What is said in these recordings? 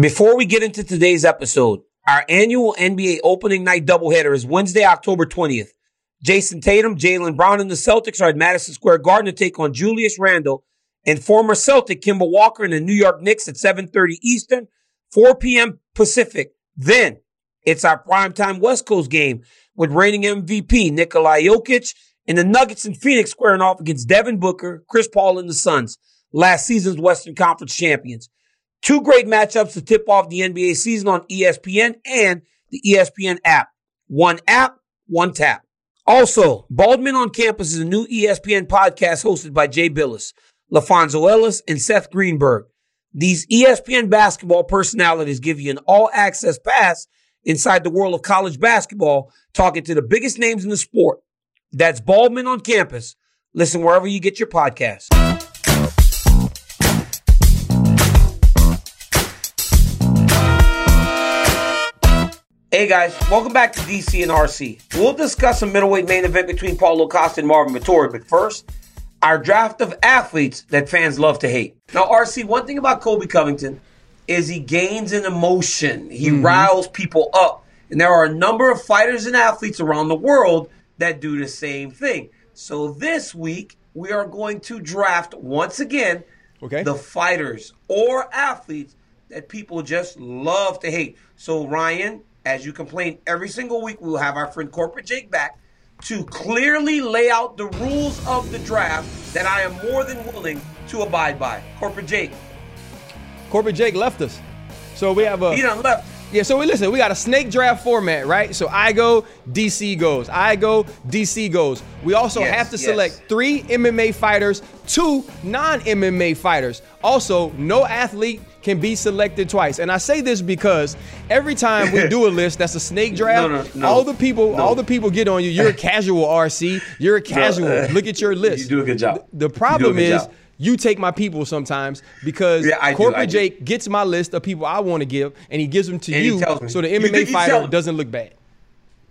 Before we get into today's episode, our annual NBA opening night doubleheader is Wednesday, October 20th. Jayson Tatum, Jaylen Brown, and the Celtics are at Madison Square Garden to take on Julius Randle and former Celtic Kemba Walker and the New York Knicks at 7.30 Eastern, 4 p.m. Pacific. Then it's our primetime West Coast game with reigning MVP Nikola Jokic and the Nuggets in Phoenix squaring off against Devin Booker, Chris Paul, and the Suns, last season's Western Conference champions. Two great matchups to tip off the NBA season on ESPN and the ESPN app. One app, one tap. Also, Baldwin on Campus is a new ESPN podcast hosted by Jay Bilas, LaPhonso Ellis, and Seth Greenberg. These ESPN basketball personalities give you an all access pass inside the world of college basketball, talking to the biggest names in the sport. That's Baldwin on Campus. Listen wherever you get your podcasts. Hey guys, welcome back to DC and RC. We'll discuss a middleweight main event between Paulo Costa and Marvin Vettori, but first, our draft of athletes that fans love to hate. Now, RC, one thing about Colby Covington is he gains an emotion. He mm-hmm. riles people up. And there are a number of fighters and athletes around the world that do the same thing. So this week, we are going to draft once again Okay. the fighters or athletes that people just love to hate. So, Ryan, as you complain every single week, we will have our friend Corporate Jake back to clearly lay out the rules of the draft that I am more than willing to abide by. Corporate Jake, Corporate Jake left us. So we have a he done left. Yeah, so we listen, we got a snake draft format, right? So I go, DC goes. I go, DC goes. We also Yes, have to yes. select three MMA fighters, two non-MMA fighters. Also, no athlete can be selected twice. And I say this because every time we do a list that's a snake draft, No, no, no. all the people, all the people get on you. You're a casual RC. You're a casual. uh, Look at your list. you do a good job. The, the You problem is job. you take my people sometimes because Yeah, do, corporate do. Jake gets my list of people I want to give, and he gives them to And you, tells me. so the MMA fighter doesn't look bad.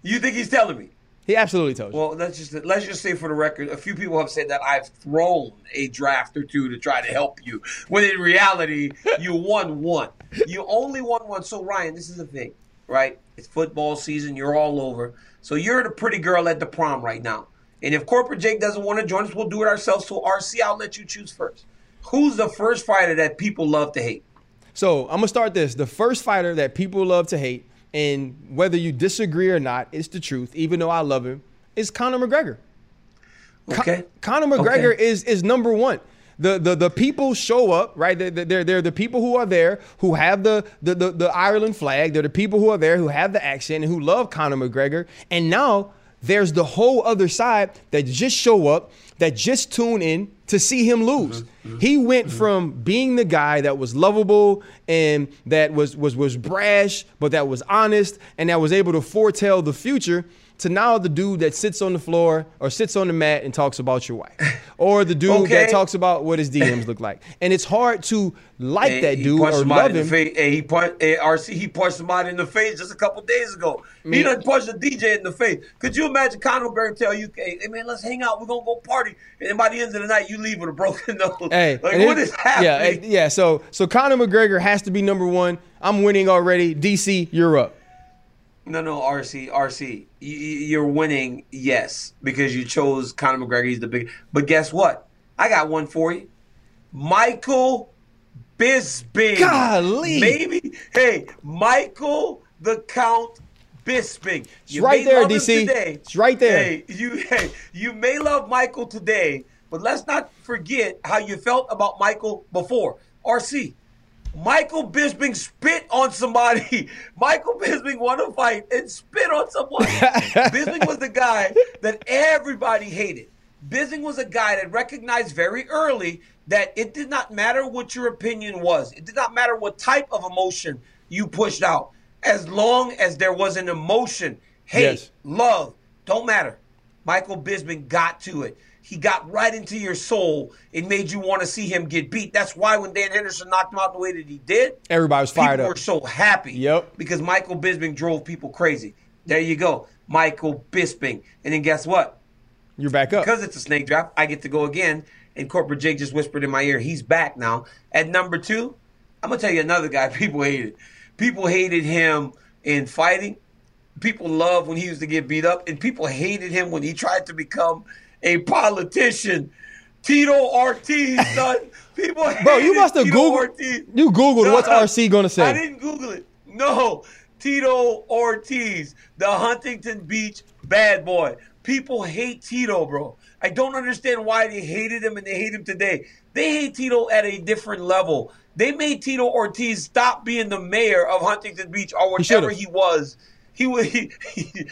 You think he's telling me? He absolutely tells you. Well, let's just let's just say for the record, a few people have said that I've thrown a draft or two to try to help you, when in reality you won one. You only won one. So Ryan, this is the thing, right? It's football season. You're all over. So you're the pretty girl at the prom right now. And if corporate Jake doesn't want to join us, we'll do it ourselves. So RC, I'll let you choose first. Who's the first fighter that people love to hate? So I'm gonna start this. The first fighter that people love to hate, and whether you disagree or not, it's the truth. Even though I love him, is Conor McGregor. Con- Okay. Conor McGregor Okay. is is number one. The, the, the people show up, right? They're, they're, they're the people who are there who have the, the, the, the Ireland flag. They're the people who are there who have the accent and who love Conor McGregor. And now there's the whole other side that just show up, that just tune in to see him lose. Mm-hmm, mm-hmm. He went mm-hmm. from being the guy that was lovable and that was, was, was brash, but that was honest and that was able to foretell the future to now the dude that sits on the floor or sits on the mat and talks about your wife, or the dude Okay. that talks about what his DMs look like. And it's hard to like Hey, that dude or love him. Hey, he punched hey, RC. He punched somebody in the face just a couple days ago. He done punched a DJ in the face. Could you imagine Conor McGregor tell you, "Hey, hey, man, let's hang out. We're gonna go party," and then by the end of the night, you leave with a broken nose. Hey, like what it- is happening? Yeah, yeah. So so Conor McGregor has to be number one. I'm winning already. DC, you're up. No, no, RC, RC. You, you're winning, yes, because you chose Conor McGregor. He's the big. But guess what? I got one for you. Michael Bisping. Golly. Maybe. Hey, Michael the Count Bisping. It's right there, DC. Today. It's right there. Hey, you, hey, you may love Michael today, but let's not forget how you felt about Michael before. RC. Michael Bisping spit on somebody. Michael Bisping won a fight and spit on someone. Bisping was the guy that everybody hated. Bisping was a guy that recognized very early that it did not matter what your opinion was. It did not matter what type of emotion you pushed out. As long as there was an emotion, hate, Yes. love, don't matter. Michael Bisping got to it. He got right into your soul. It made you want to see him get beat. That's why when Dan Henderson knocked him out the way that he did, Everybody was fired up. people up. were so happy. Yep. Because Michael Bisping drove people crazy. There you go. Michael Bisping. And then guess what? You're back up. Because it's a snake draft, I get to go again. And Corporate Jake just whispered in my ear, he's back now. At number two, I'm gonna tell you another guy people hated. People hated him in fighting. People loved when he used to get beat up, and people hated him when he tried to become a politician. Tito Ortiz, son. People Bro, you must have Googled. Ortiz. You Googled what's RC gonna say. I didn't Google it. No, Tito Ortiz, the Huntington Beach bad boy. People hate Tito, bro. I don't understand why they hated him and they hate him today. They hate Tito at a different level. They made Tito Ortiz stop being the mayor of Huntington Beach or He whatever he was. He was, he, he-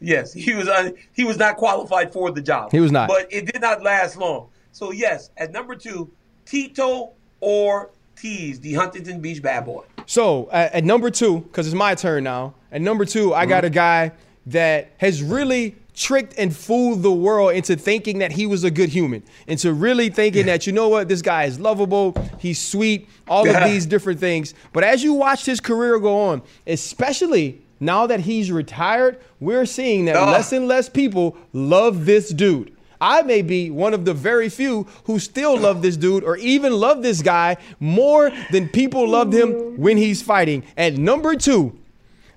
yes, he was, he was not qualified for the job. He was not. But it did not last long. So yes, at number two, Tito Ortiz, the Huntington Beach bad boy. So at, at number two, because it's my turn now. At number two, I got a mm-hmm. guy that has really tricked and fooled the world into thinking that he was a good human, into really thinking that you know what, this guy is lovable, he's sweet, all of these different things. But as you watch his career go on, especially now that he's retired, we're seeing that less and less people love this dude. I may be one of the very few who still love this dude or even love this guy more than people loved him when he's fighting. At number two,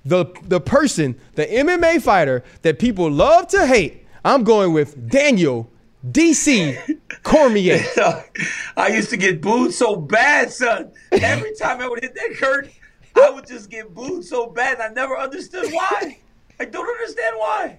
the, the person, the MMA fighter that people love to hate, I'm going with Daniel DC Cormier. I used to get booed so bad, son. Every time I would hit that curtain, I would just get booed so bad. I never understood why. I don't understand why.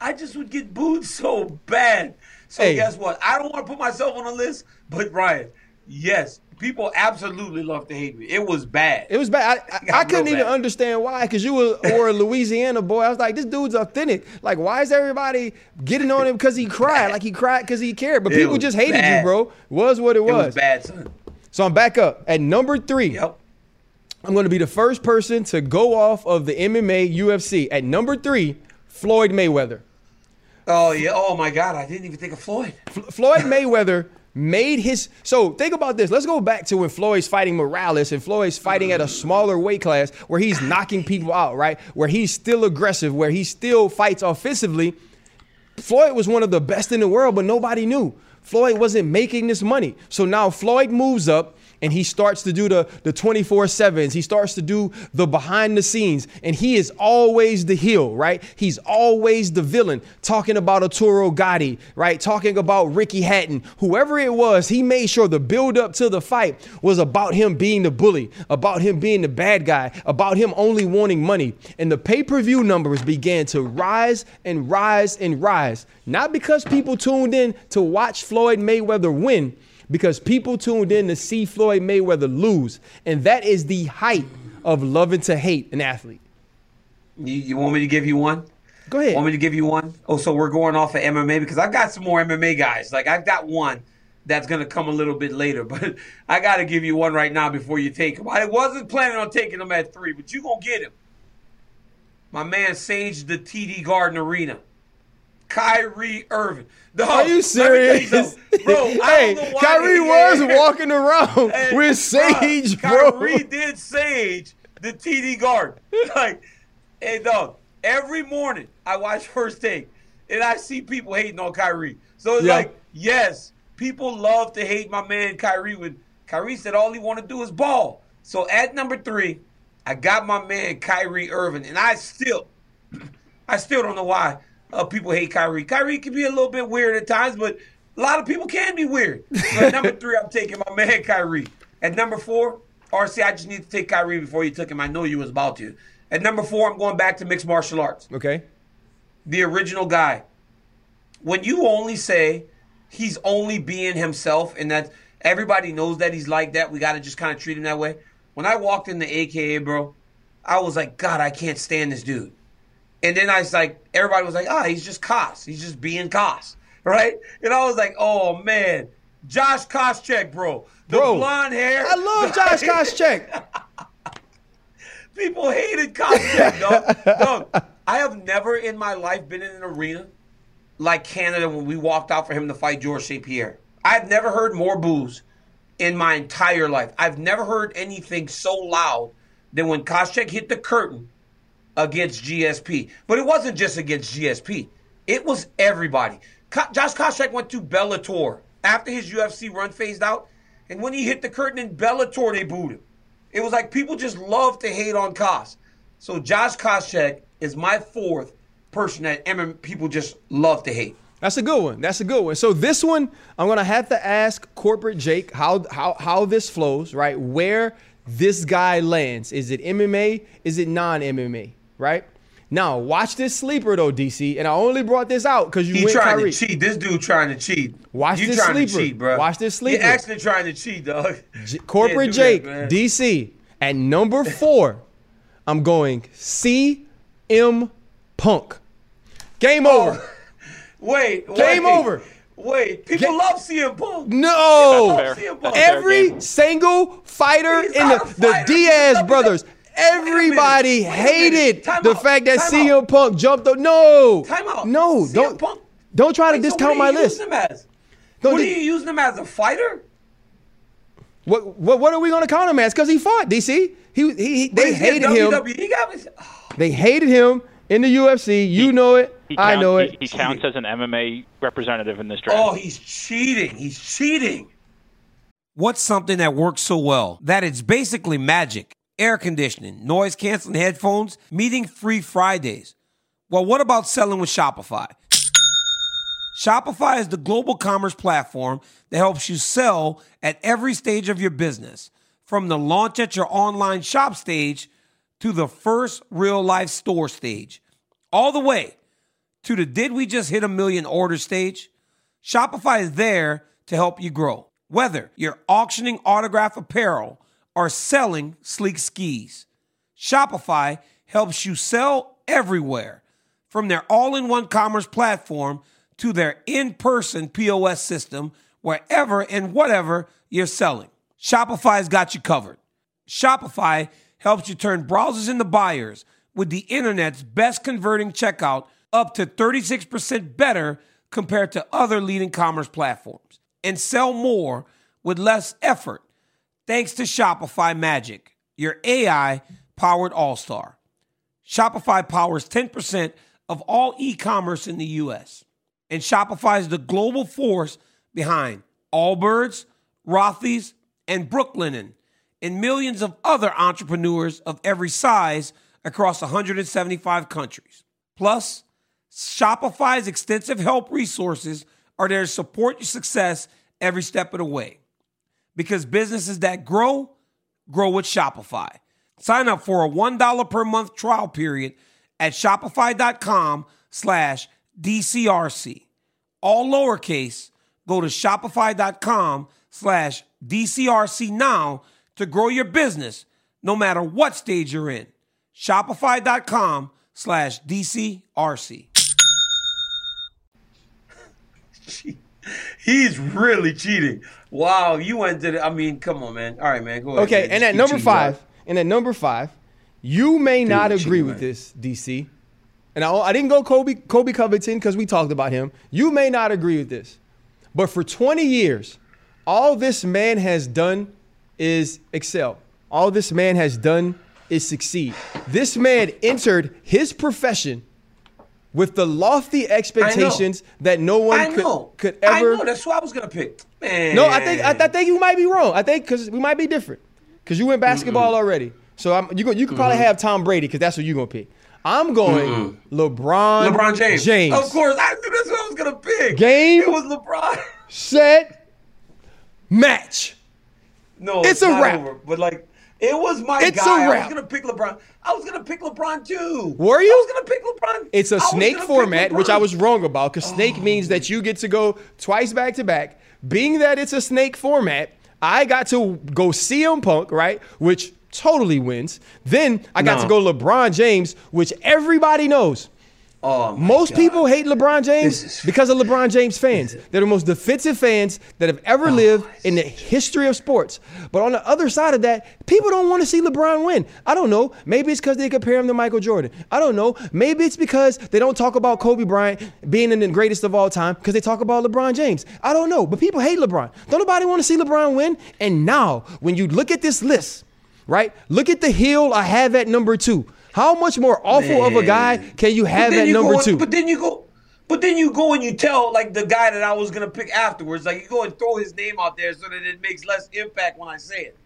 I just would get booed so bad. So Hey. guess what? I don't want to put myself on the list, but Ryan, yes, people absolutely love to hate me. It was bad. It was bad. I, I, I couldn't even bad. understand why, because you were, were a Louisiana boy. I was like, this dude's authentic. Like, why is everybody getting on him because he cried? Like he cried because he cared. But It people just hated bad. you, bro. Was what it it was was. bad, son. So I'm back up at number three. Yep. I'm going to be the first person to go off of the MMA UFC. At number three, Floyd Mayweather. Oh yeah. Oh my God. I didn't even think of Floyd. F- Floyd Mayweather made his. So think about this. Let's go back to when Floyd's fighting Morales and Floyd's fighting at a smaller weight class where he's knocking people out, right? Where he's still aggressive, where he still fights offensively. Floyd was one of the best in the world, but nobody knew. Floyd wasn't making this money. So now Floyd moves up and he starts to do the the 24/7s. He starts to do the behind the scenes and he is always the heel, right? He's always the villain talking about Arturo Gatti, right? Talking about Ricky Hatton. Whoever it was, he made sure the build up to the fight was about him being the bully, about him being the bad guy, about him only wanting money. And the pay-per-view numbers began to rise and rise and rise. Not because people tuned in to watch Floyd Mayweather win, because people tuned in to see Floyd Mayweather lose. And that is the height of loving to hate an athlete. You, you want me to give you one? Go ahead. Want me to give you one? Oh, so we're going off of MMA because I've got some more MMA guys. Like I've got one that's gonna come a little bit later, but I got to give you one right now before you take him. I wasn't planning on taking him at three, but you gonna get him. My man Sage the TD Garden Arena. Kyrie Irving. Dog, Are you let me tell you serious? something. Bro, I hey, don't know why Kyrie was walking around And, with Sage, bro. Kyrie did Sage the TD guard. Like, hey, dog. Every morning I watch First Take, and I see people hating on Kyrie. So it's Yeah. like, yes, people love to hate my man Kyrie. When Kyrie said all he want to do is ball. So at number three, I got my man Kyrie Irving, and I still, I still don't know why uh, people hate Kyrie. Kyrie can be a little bit weird at times, but a lot of people can be weird. So number three, I'm taking my man Kyrie. At number four, RC, I just need to take Kyrie before you took him. I know you was about to. At number four, I'm going back to mixed martial arts. Okay. The original guy. When you only say he's only being himself and that everybody knows that he's like that, we got to just kind of treat him that way. When I walked in the AKA, bro, I was like, God, I can't stand this dude. And then I was like, everybody was like, ah, he's just Koss. He's just being Koss. Right? And I was like, oh, man. Josh Koscheck, bro. The Bro, blonde hair. I love Josh Koscheck. People hated Koscheck, dog. dog. I have never in my life been in an arena like Canada when we walked out for him to fight George St. Pierre. I've never heard more boos in my entire life. I've never heard anything so loud than when Koscheck hit the curtain against GSP. But it wasn't just against GSP. It was everybody. Ko- Josh Koscheck went to Bellator after his UFC run phased out. And when he hit the curtain in Bellator, they booed him. It was like people just love to hate on Koss. So Josh Koscheck is my fourth person that MM people just love to hate. That's a good one. That's a good one. So this one, I'm gonna have to ask corporate Jake how how how this flows, right? Where this guy lands. Is it MMA? Is it non-MMA? Right? Now watch this sleeper though, DC. And I only brought this out because you He went trying Kyrie. to cheat. This dude trying to cheat. Watch you this trying sleeper. to cheat, bro. Watch this sleeper. You're actually trying to cheat, dog. J- corporate Can't that, Jake. DC. At number four, I'm going CM Punk. Game Oh, over. Wait, Game wait, over. Wait, people Ga- love CM Punk. No. Fair. CM Punk. Every single fighter He's in the, a the. Diaz brothers, Wait a minute. Everybody Wait a minute. hated the out. fact that Time CM out. Punk jumped. up. no, Time out. no, CM don't Punk- don't try to Wait, discount what my list. using him as? Don't what are you using him as a fighter? What, what what are we gonna count him as? Because he fought DC. He, he, he they he, hated him. WWE guy? They hated him in the UFC. You know it. He I count- know he- it. He, counts as an MMA representative in this draft. Oh, he's cheating. He's cheating. What's something that works so well that it's basically magic? Air conditioning, noise canceling headphones, meeting free Fridays. Well, what about selling with Shopify? Shopify is the global commerce platform that helps you sell at every stage of your business. From the launch at your online shop stage to the first real life store stage, all the way to the did we just hit a million order stage? Shopify is there to help you grow. Whether you're auctioning autograph apparel or selling sleek skis, Shopify helps you sell everywhere from their all in one commerce platform to their in person POS system, wherever and whatever you're selling. Shopify's got you covered. Shopify helps you turn browsers into buyers with the internet's best converting checkout up to 36% better compared to other leading commerce platforms and sell more with less effort thanks to Shopify Magic, your AI powered all star. Shopify powers 10% of all e commerce in the US. And Shopify is the global force behind Allbirds, Rothy's, and Brooklinen, and millions of other entrepreneurs of every size across 175 countries. Plus, Shopify's extensive help resources are there to support your success every step of the way. Because businesses that grow, grow with Shopify. Sign up for a $1 per month trial period at shopify.com slash DCRC. All lowercase, go to shopify.com slash DCRC now to grow your business no matter what stage you're in. Shopify.com slash DCRC. He's really cheating. Wow, you went to the, I mean, come on, man. All right, man. Go ahead. Okay, man. and at number cheating, five, and at number five, you may not agree cheating, with man. this, DC. And I, I didn't go Colby Colby Covington because we talked about him. You may not agree with this, but for 20 years, all this man has done is excel. All this man has done is succeed. This man entered his profession with the lofty expectations that no one could, could ever. I know. That's who I was going to pick. Man. No, I think I, I think you might be wrong. I think because we might be different. Because you went basketball already, so I'm, you go, you could probably have Tom Brady because that's what you're gonna pick. I'm going LeBron. LeBron James. James. Of course. I knew that's what I was going to pick. Game. It was LeBron. Set. Match. No, It's it's, a wrap. over. But like, it was my It's guy. a I wrap. was gonna pick LeBron. I was gonna pick LeBron too. Were you? I was gonna pick LeBron. It's a I snake format, which I was wrong about because snake oh, means that you get to go twice back to back. Being that it's a snake format, I got to go CM Punk, right? Which totally wins. Then I got No. to go LeBron James, which everybody knows. Oh, Most God. people hate LeBron James is- because of LeBron James fans. They're the most defensive fans that have ever lived in the history of sports. But on the other side of that, people don't want to see LeBron win. I don't know. Maybe it's because they compare him to Michael Jordan. I don't know. Maybe it's because they don't talk about Kobe Bryant being in the greatest of all time because they talk about LeBron James. I don't know. But people hate LeBron. Don't nobody want to see LeBron win. And now, when you look at this list, right? Look at the heel I have at number two. How much more awful of a guy can you have at you number go, two? But then you go. But then you go and you tell like the guy that I was gonna pick afterwards, like you go and throw his name out there so that it makes less impact when I say it.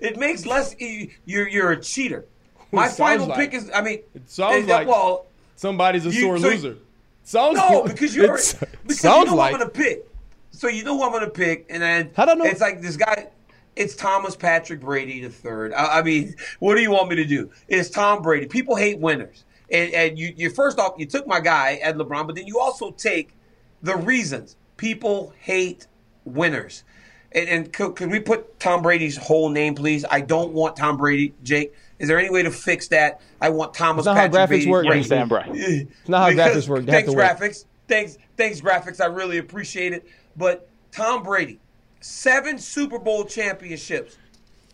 it makes less. you- You're you're a cheater. My final like- pick is. I mean, It sounds like well. somebody's a You- sore so- loser. Sounds No, because you're because sounds you know like who I'm gonna pick. So you know who I'm gonna pick, and then I know? it's like this guy. It's Thomas Patrick Brady the third. I, I mean, what do you want me to do? It's Tom Brady. People hate winners, and and you you first off you took my guy Ed LeBron, but then you also take the reasons people hate winners. And, and could, could we put Tom Brady's whole name, please? I don't want Tom Brady. Jake, is there any way to fix that? I want Thomas That's not how graphics Brady. work, Brady. Sam. It's not how graphics work. Thanks, graphics. Thanks, thanks, graphics. I really appreciate it. But Tom Brady, seven Super Bowl championships,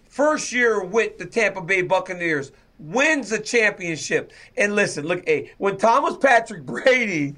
first year with the Tampa Bay Buccaneers, wins a championship. And listen, look, hey, when Thomas Patrick Brady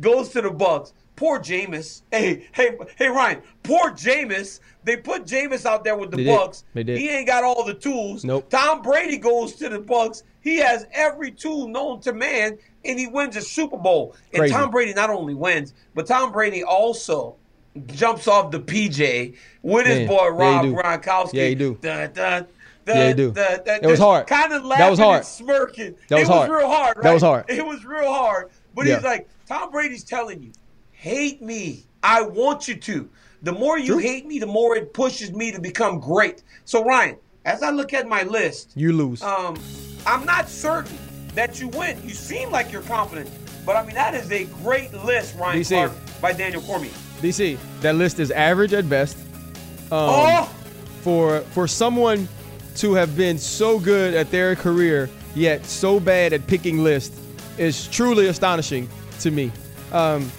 goes to the Bucs, poor Jameis. Hey, hey, hey, Ryan, poor Jameis. They put Jameis out there with the They did. Bucs. They did. He ain't got all the tools. Nope. Tom Brady goes to the Bucs. He has every tool known to man, and he wins a Super Bowl. And Crazy. Tom Brady not only wins, but Tom Brady also jumps off the PJ with his Man, boy Rob do. Gronkowski. Yeah, he do. Yeah, he do. It was hard. Kind of That laughing was hard. and smirking. That was it hard. was real hard. Right? That was hard. It was real hard. But Yeah. he's like, Tom Brady's telling you, hate me. I want you to. The more you hate me, the more it pushes me to become great. So Ryan, as I look at my list, You lose. um, I'm not certain that you win. You seem like you're confident, but I mean that is a great list, Ryan. Clark by Daniel Cormier. DC, that list is average at best. Um, oh, for for someone to have been so good at their career yet so bad at picking lists is truly astonishing to me. Um,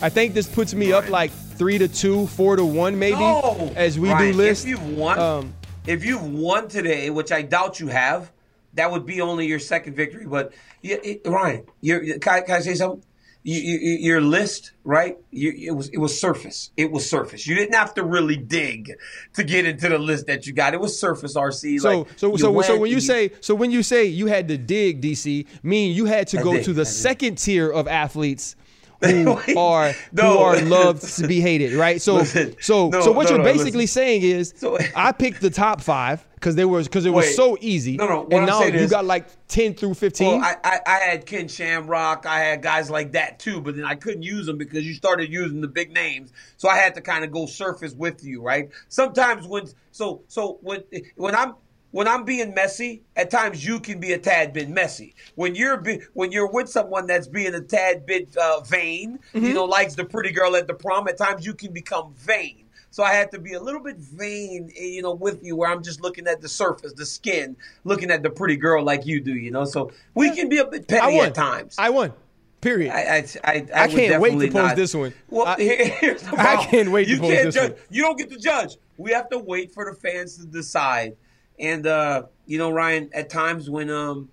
I think this puts me up like three to two, four to one, maybe no. as we Ryan, do lists. If you've won, Um, if you've won today, which I doubt you have, that would be only your second victory. But yeah, it, Ryan, you're, can, I, can I say something? You, you, you- your list, right? You, it was it was surface. It was surface. You didn't have to really dig to get into the list that you got. It was surface. RC. So like, so so so when you say so when you say you had to dig DC, mean you had to I go did, to I the did. second tier of athletes who are no. who are loved to be hated, right? So Listen, so no, so what no, you're basically listen. saying is So- I picked the top five because they was because it was Wait. so easy. No, no, what and I'm now you is- got like ten through fifteen. Well, I, I, I had Ken Shamrock. I had guys like that too, but then I couldn't use them because you started using the big names. So I had to kind of go surface with you, right? Sometimes when so so when when I'm when I'm being messy, at times you can be a tad bit messy. When you're be, when you're with someone that's being a tad bit uh, vain, Mm-hmm. you know, likes the pretty girl at the prom. At times you can become vain. So I had to be a little bit vain, eh, you know, with you, where I'm just looking at the surface, the skin, looking at the pretty girl like you do, you know. So we can be a bit petty at times. I won. Period. I, I, I, I, I can't wait to post not. this one. Well, I- here's the I can't wait to you post can't this judge. one. You don't get to judge. We have to wait for the fans to decide. And uh, you know, Ryan, at times when um,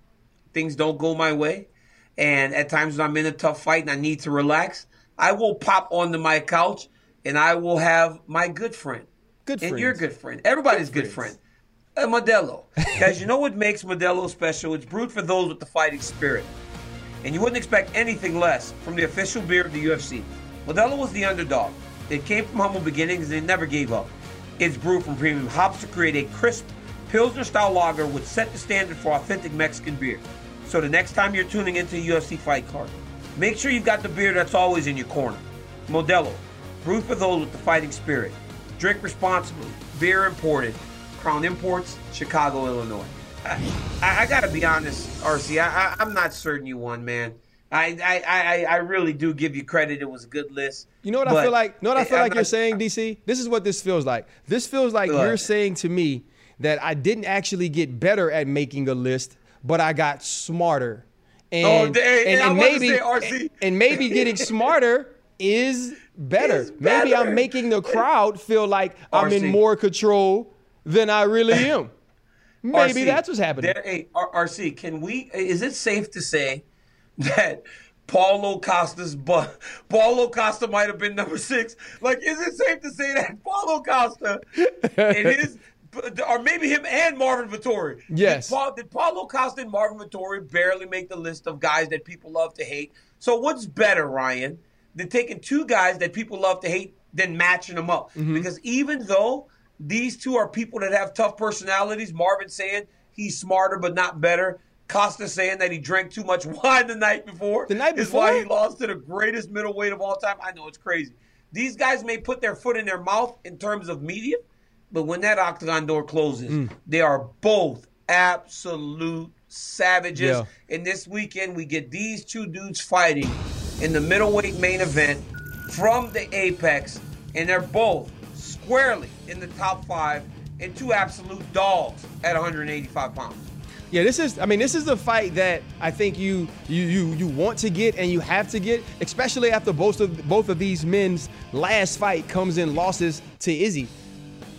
things don't go my way, and at times when I'm in a tough fight and I need to relax, I will pop onto my couch and I will have my good friend. Good and friends. your good friend. Everybody's good, friend. Uh, Modelo. Guys, you know what makes Modelo special? It's brewed for those with the fighting spirit. And you wouldn't expect anything less from the official beer of the UFC. Modelo was the underdog. It came from humble beginnings and it never gave up. It's brewed from premium hops to create a crisp Pilsner style lager would set the standard for authentic Mexican beer. So the next time you're tuning into UFC fight card, make sure you've got the beer that's always in your corner. Modelo, brewed for those with the fighting spirit. Drink responsibly. Beer imported. Crown Imports, Chicago, Illinois. I, I, I gotta be honest, RC. I, I, I'm not certain you won, man. I, I, I, I really do give you credit. It was a good list. You know what I feel like? You know what I feel I'm like you're saying, DC? This is what this feels like. This feels like you're saying to me that I didn't actually get better at making a list, but I got smarter. And, Oh, and, and to maybe RC. and maybe getting smarter is better. Is Maybe I'm making the crowd feel like I'm in more control than I really am. Maybe RC, that's what's happening. There, hey, R- RC, can we? Is it safe to say that Paulo Costa's but Paulo Costa might have been number six? Like, is it safe to say that Paulo Costa and his, or maybe him and Marvin Vettori? Yes. Did, Paul, did Paulo Costa and Marvin Vettori barely make the list of guys that people love to hate? So what's better, Ryan, than taking two guys that people love to hate than matching them up? Mm-hmm. Because even though These two are people that have tough personalities. Marvin saying he's smarter but not better. Costa saying that he drank too much wine the night before. The night is why before? he lost to the greatest middleweight of all time. I know it's crazy. These guys may put their foot in their mouth in terms of media, but when that octagon door closes, Mm. they are both absolute savages. Yeah. And this weekend, we get these two dudes fighting in the middleweight main event from the Apex, and they're both squarely in the top five and two absolute dogs at 185 pounds. Yeah, this is. I mean, this is the fight that I think you you you you want to get and you have to get, especially after both of both of these men's last fight comes in losses to Izzy.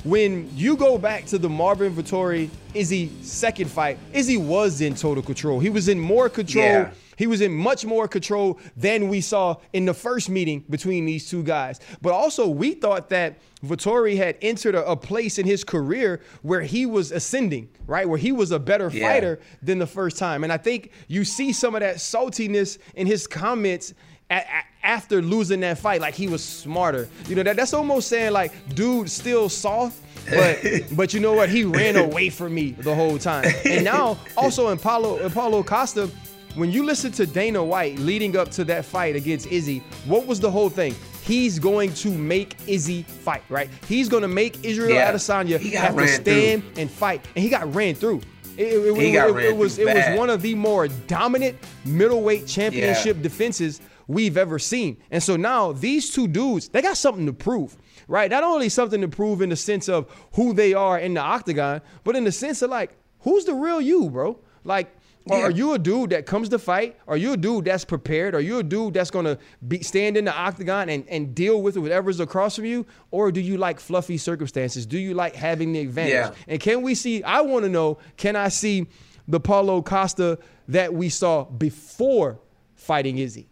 When you go back to the Marvin Vettori Izzy second fight, Izzy was in total control. He was in more control. Yeah. He was in much more control than we saw in the first meeting between these two guys. But also, we thought that Vettori had entered a, a place in his career where he was ascending, right? Where he was a better Yeah. fighter than the first time. And I think you see some of that saltiness in his comments a- a- after losing that fight, like he was smarter. You know, that, that's almost saying like, dude, still soft, but but you know what? He ran away from me the whole time. And now also in Paulo, in Paulo Costa, when you listen to Dana White leading up to that fight against Izzy, what was the whole thing? He's going to make Izzy fight, right? He's going to make Israel Yeah. Adesanya have to stand and fight, and he got ran through. It, it- He it- got it- was through it was one of the more dominant middleweight championship defenses we've ever seen. And so now these two dudes, they got something to prove, right? Not only something to prove in the sense of who they are in the octagon, but in the sense of like, who's the real you, bro? Like, are- Yeah. are you a dude that comes to fight? Are you a dude that's prepared? Are you a dude that's gonna be stand in the octagon and, and deal with whatever's across from you? Or do you like fluffy circumstances? Do you like having the advantage? Yeah. And can we see? I want to know. Can I see the Paulo Costa that we saw before fighting Izzy?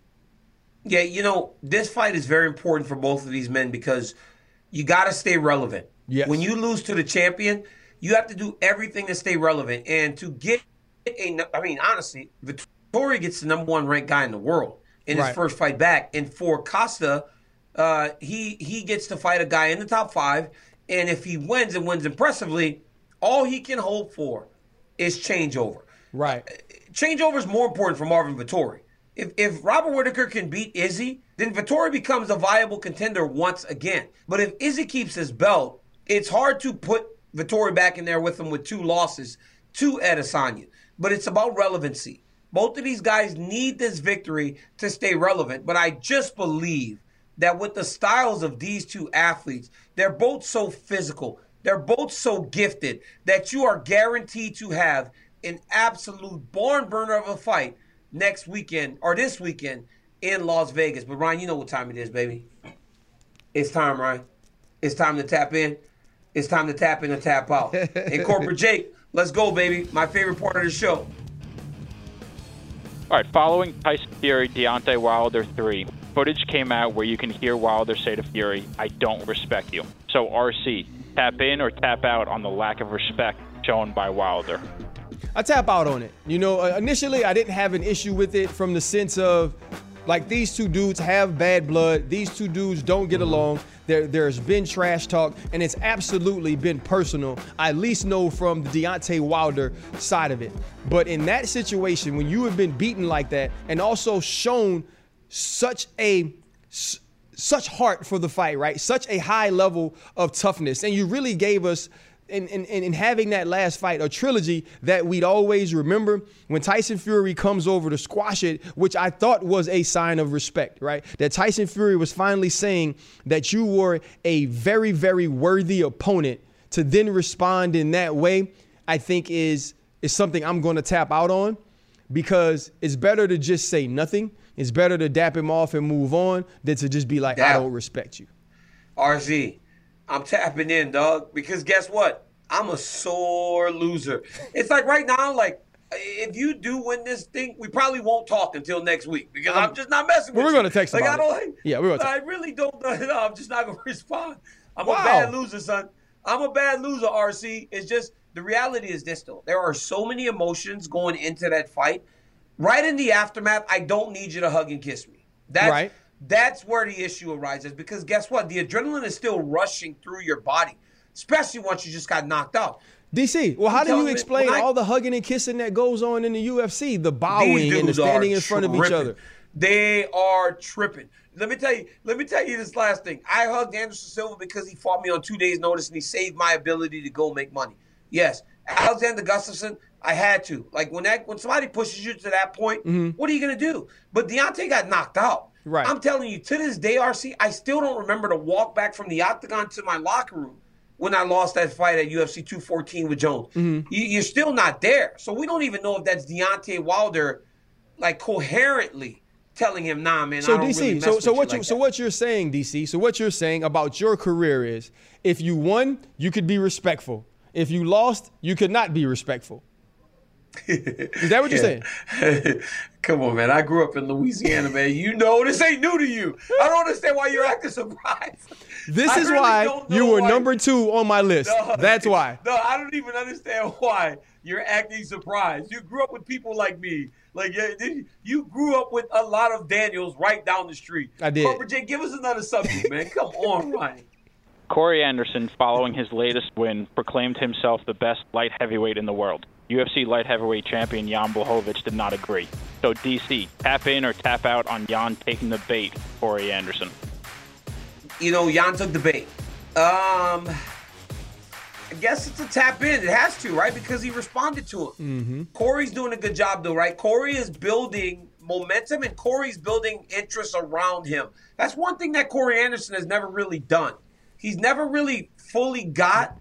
Yeah, you know, this fight is very important for both of these men because you got to stay relevant. Yes. When you lose to the champion, you have to do everything to stay relevant. And to get a, I mean, honestly, Vettori gets the number one ranked guy in the world in his Right. first fight back. And for Costa, uh, he he gets to fight a guy in the top five. And if he wins and wins impressively, all he can hope for is changeover Right. changeover is more important for Marvin Vettori. If, if Robert Whitaker can beat Izzy, then Vettori becomes a viable contender once again. But if Izzy keeps his belt, it's hard to put Vettori back in there with him with two losses to Adesanya. But it's about relevancy. Both of these guys need this victory to stay relevant. But I just believe that with the styles of these two athletes, they're both so physical, they're both so gifted that you are guaranteed to have an absolute barn burner of a fight next weekend or this weekend in Las Vegas. But Ryan, you know what time it is, baby. It's time, Ryan. It's time to tap in. It's time to tap in and tap out. and corporate Jake, let's go, baby. My favorite part of the show. All right, following Tyson Fury, Deontay Wilder 3, footage came out where you can hear Wilder say to Fury, I don't respect you. So, RC, tap in or tap out on the lack of respect shown by Wilder. I tap out on it. You know, uh, initially I didn't have an issue with it from the sense of like these two dudes have bad blood. These two dudes don't get along. There, there's been trash talk, and it's absolutely been personal. I at least know from the Deontay Wilder side of it. But in that situation, when you have been beaten like that, and also shown such a such heart for the fight, right? Such a high level of toughness, and you really gave us in, in, in having that last fight, a trilogy that we'd always remember when Tyson Fury comes over to squash it, which I thought was a sign of respect, right? That Tyson Fury was finally saying that you were a very, very worthy opponent to then respond in that way, I think is is something I'm going to tap out on because it's better to just say nothing. It's better to dap him off and move on than to just be like, I don't respect you. RC, I'm tapping in, dog, because guess what? I'm a sore loser. It's like right now, like if you do win this thing, we probably won't talk until next week because um, I'm, just not messing with we're you. gonna text like, I don't, Yeah, we're gonna I really don't. No, I'm just not gonna respond. I'm Wow. a bad loser, son. I'm a bad loser, RC. It's just the reality is this though. There are so many emotions going into that fight. Right in the aftermath, I don't need you to hug and kiss me. That's Right. That's where the issue arises because guess what? The adrenaline is still rushing through your body. especially once you just got knocked out. DC, well, how do you explain I- all the hugging and kissing that goes on in the UFC, the bowing and the standing in front of each other? They are tripping. Let me tell you. Let me tell you this last thing. I hugged Anderson Silva because he fought me on two days' notice and he saved my ability to go make money. Yes, Alexander Gustafsson. I had to. Like when that when somebody pushes you to that point, mm-hmm. what are you gonna do? But Deontay got knocked out. Right. I'm telling you, to this day, RC, I still don't remember to walk back from the octagon to my locker room when I lost that fight at UFC 214 with Jones. Mm-hmm. You, you're still not there. So we don't even know if that's Deontay Wilder, like coherently telling him, "Nah, man." So I don't DC, really so so what you you like so that." what you're saying, DC? So what you're saying about your career is, if you won, you could be respectful. If you lost, you could not be respectful. Is that what you're saying? Come on, man. I grew up in Louisiana, man. You know this ain't new to you. I don't understand why you're acting surprised. This I is really why you were why- number two on my list. No, That's why. No, I don't even understand why you're acting surprised. You grew up with people like me. Like you grew up with a lot of Daniels right down the street. I did. Corporate J, give us another subject, man. Come on, Ryan. Corey Anderson, following his latest win, proclaimed himself the best light heavyweight in the world. UFC light heavyweight champion Jan Blachowicz did not agree. So DC, tap in or tap out on Jan taking the bait, Corey Anderson. You know, Jan took the bait. Um, I guess it's a tap in. It has to, right? Because he responded to him. Corey's doing a good job, though, right? Corey is building momentum and Corey's building interest around him. That's one thing that Corey Anderson has never really done. He's never really fully got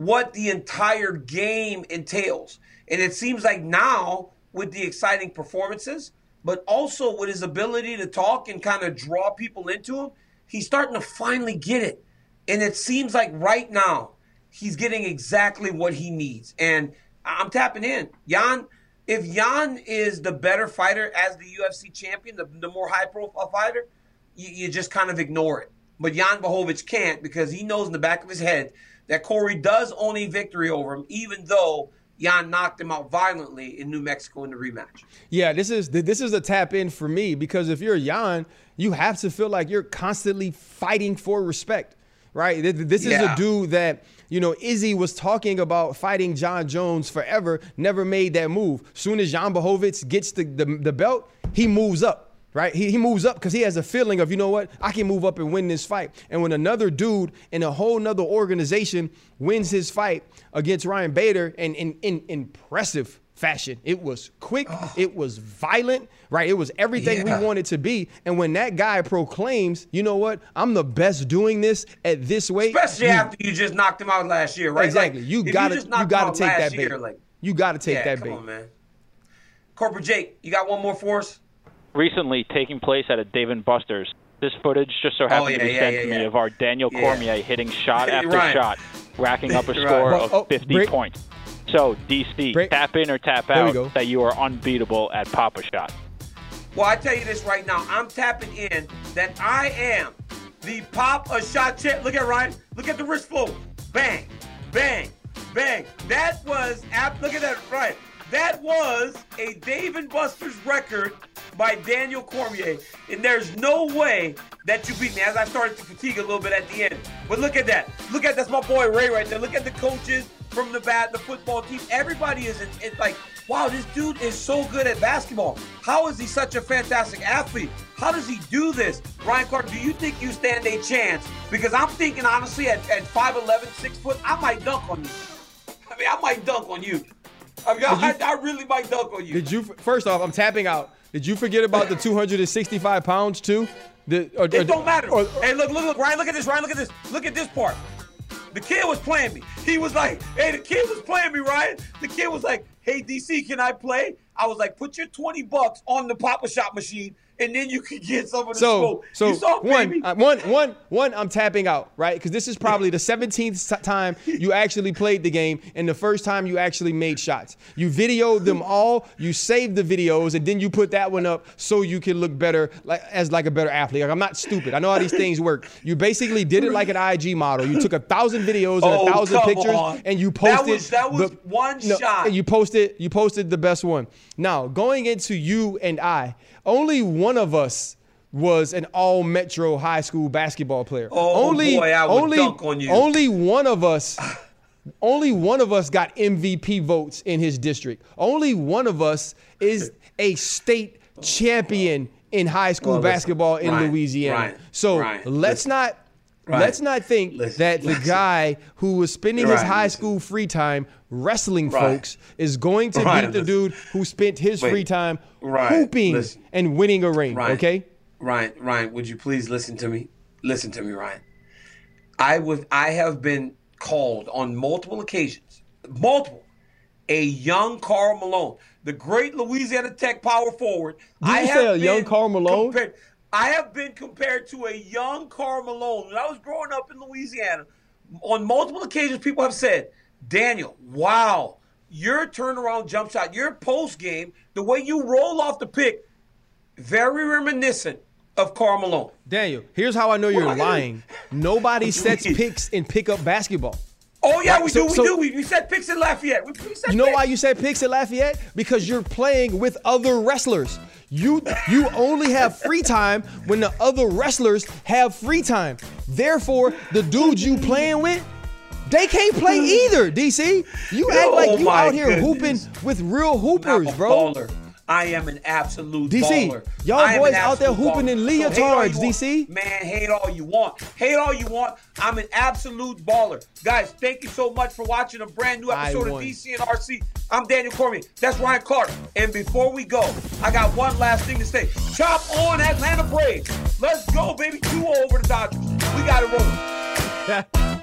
what the entire game entails. And it seems like now, with the exciting performances, but also with his ability to talk and kind of draw people into him, he's starting to finally get it. And it seems like right now, he's getting exactly what he needs. And I'm tapping in. Jan, if Jan is the better fighter as the UFC champion, the, the more high profile fighter, you, you just kind of ignore it. But Jan Blachowicz can't because he knows in the back of his head that Corey does own a victory over him, even though Jan knocked him out violently in New Mexico in the rematch. Yeah, this is this is a tap in for me because if you're Jan, you have to feel like you're constantly fighting for respect, right? This is Yeah. a dude that you know Izzy was talking about fighting Jon Jones forever, never made that move. Soon as Jan Blachowicz gets the, the, the belt, he moves up. Right, he, he moves up because he has a feeling of you know what I can move up and win this fight. And when another dude in a whole nother organization wins his fight against Ryan Bader in in, in impressive fashion. It was quick, it was violent, right? It was everything Yeah. we wanted to be. And when that guy proclaims, you know what, I'm the best doing this at this weight. Especially you- after you just knocked him out last year, right? Exactly. Like, you gotta you, gotta take that bait. year, like, you gotta take yeah, that come bait. on, man. Corporate Jake, you got one more for us? Recently taking place at a Dave and Buster's. This footage just so oh, happened Oh, yeah, to be yeah, sent yeah, to yeah. me of our Daniel Yeah. Cormier hitting shot after Right. shot, racking up a Right. score Well, of oh, 50 break. points. So, DC, Break. tap in or tap There out that you are unbeatable at Pop-A-Shot. Well, I tell you this right now. I'm tapping in that I am the pop a shot champ. Look at Ryan. Look at the wrist flow. Bang, bang, bang. That was ap- look at that, Ryan. That was a Dave and Buster's record by Daniel Cormier. And there's no way that you beat me as I started to fatigue a little bit at the end. But look at that. Look at that's my boy Ray right there. Look at the coaches from the bat, the football team. Everybody is it's like, wow, this dude is so good at basketball. How is he such a fantastic athlete? How does he do this? Ryan Clark, do you think you stand a chance? Because I'm thinking honestly at, at 5'11, 6 foot, I might dunk on you. I mean, I might dunk on you. I mean, I, I really might dunk on you. Did you first off? I'm tapping out. Did you forget about the 265 pounds too? The, or, It don't matter. or- hey, look, look, look, Ryan, look at this, Ryan, look at this. Look at this part. The kid was playing me. He was like, hey, the kid was playing me, Ryan. The kid was like, hey, DC, can I play? I was like, put your 20 bucks on the Pop-A-Shot machine, and then you can get some of the So, smoke. so you saw, one, uh, one, one, one. I'm tapping out, right? Because this is probably the 17th time you actually played the game, and the first time you actually made shots. You videoed them all, you saved the videos, and then you put that one up so you can look better, like as like a better athlete. Like I'm not stupid. I know how these things work. You basically did it like an IG model. You took a thousand videos and Oh, a thousand pictures, on. and you That posted. was- that was the- one no, shot. You posted. You posted the best one. Now going into you and I, only one of us was an all Metro high school basketball player. Oh, oh only, boy, I would only, dunk on you. Only one of us, only one of us got MVP votes in his district. Only one of us is a state champion in high school Well, basketball in Ryan, Louisiana. Ryan, so Ryan, let's listen. not. Ryan, let's not think listen, that the listen. guy who was spending his high listen. school free time wrestling Ryan. folks is going to beat the dude who spent his Wait. free time hooping and winning a ring. Okay. Ryan, Ryan, would you please listen to me? Listen to me, Ryan. I was I have been called on multiple occasions, multiple, a young Karl Malone, the great Louisiana Tech power forward. Did I you have say a young Karl Malone? compared- I have been compared to a young Karl Malone. When I was growing up in Louisiana, on multiple occasions, people have said, Daniel, wow, your turnaround jump shot, your post game, the way you roll off the pick, very reminiscent of Karl Malone. Daniel, here's how I know you're gonna- lying. Nobody sets picks in pickup basketball. Oh yeah, Right, we so- do, we so- do. We, we set picks in Lafayette. We, we set You know picks. why you said picks in Lafayette? Because you're playing with other wrestlers. You you only have free time when the other wrestlers have free time. Therefore, the dudes you playing with, they can't play either. DC, you act Oh like you out here goodness. hooping with real hoopers, bro. baller. I am an absolute DC, baller. y'all boys out there hooping in baller. So hate leotards, want. DC. Man, hate all you want. Hate all you want. I'm an absolute baller. Guys, thank you so much for watching a brand new episode of. DC and RC. I'm Daniel Cormier. That's Ryan Clark. And before we go, I got one last thing to say. Chop on Atlanta Braves. Let's go, baby. 2 over the Dodgers. We got it rolling.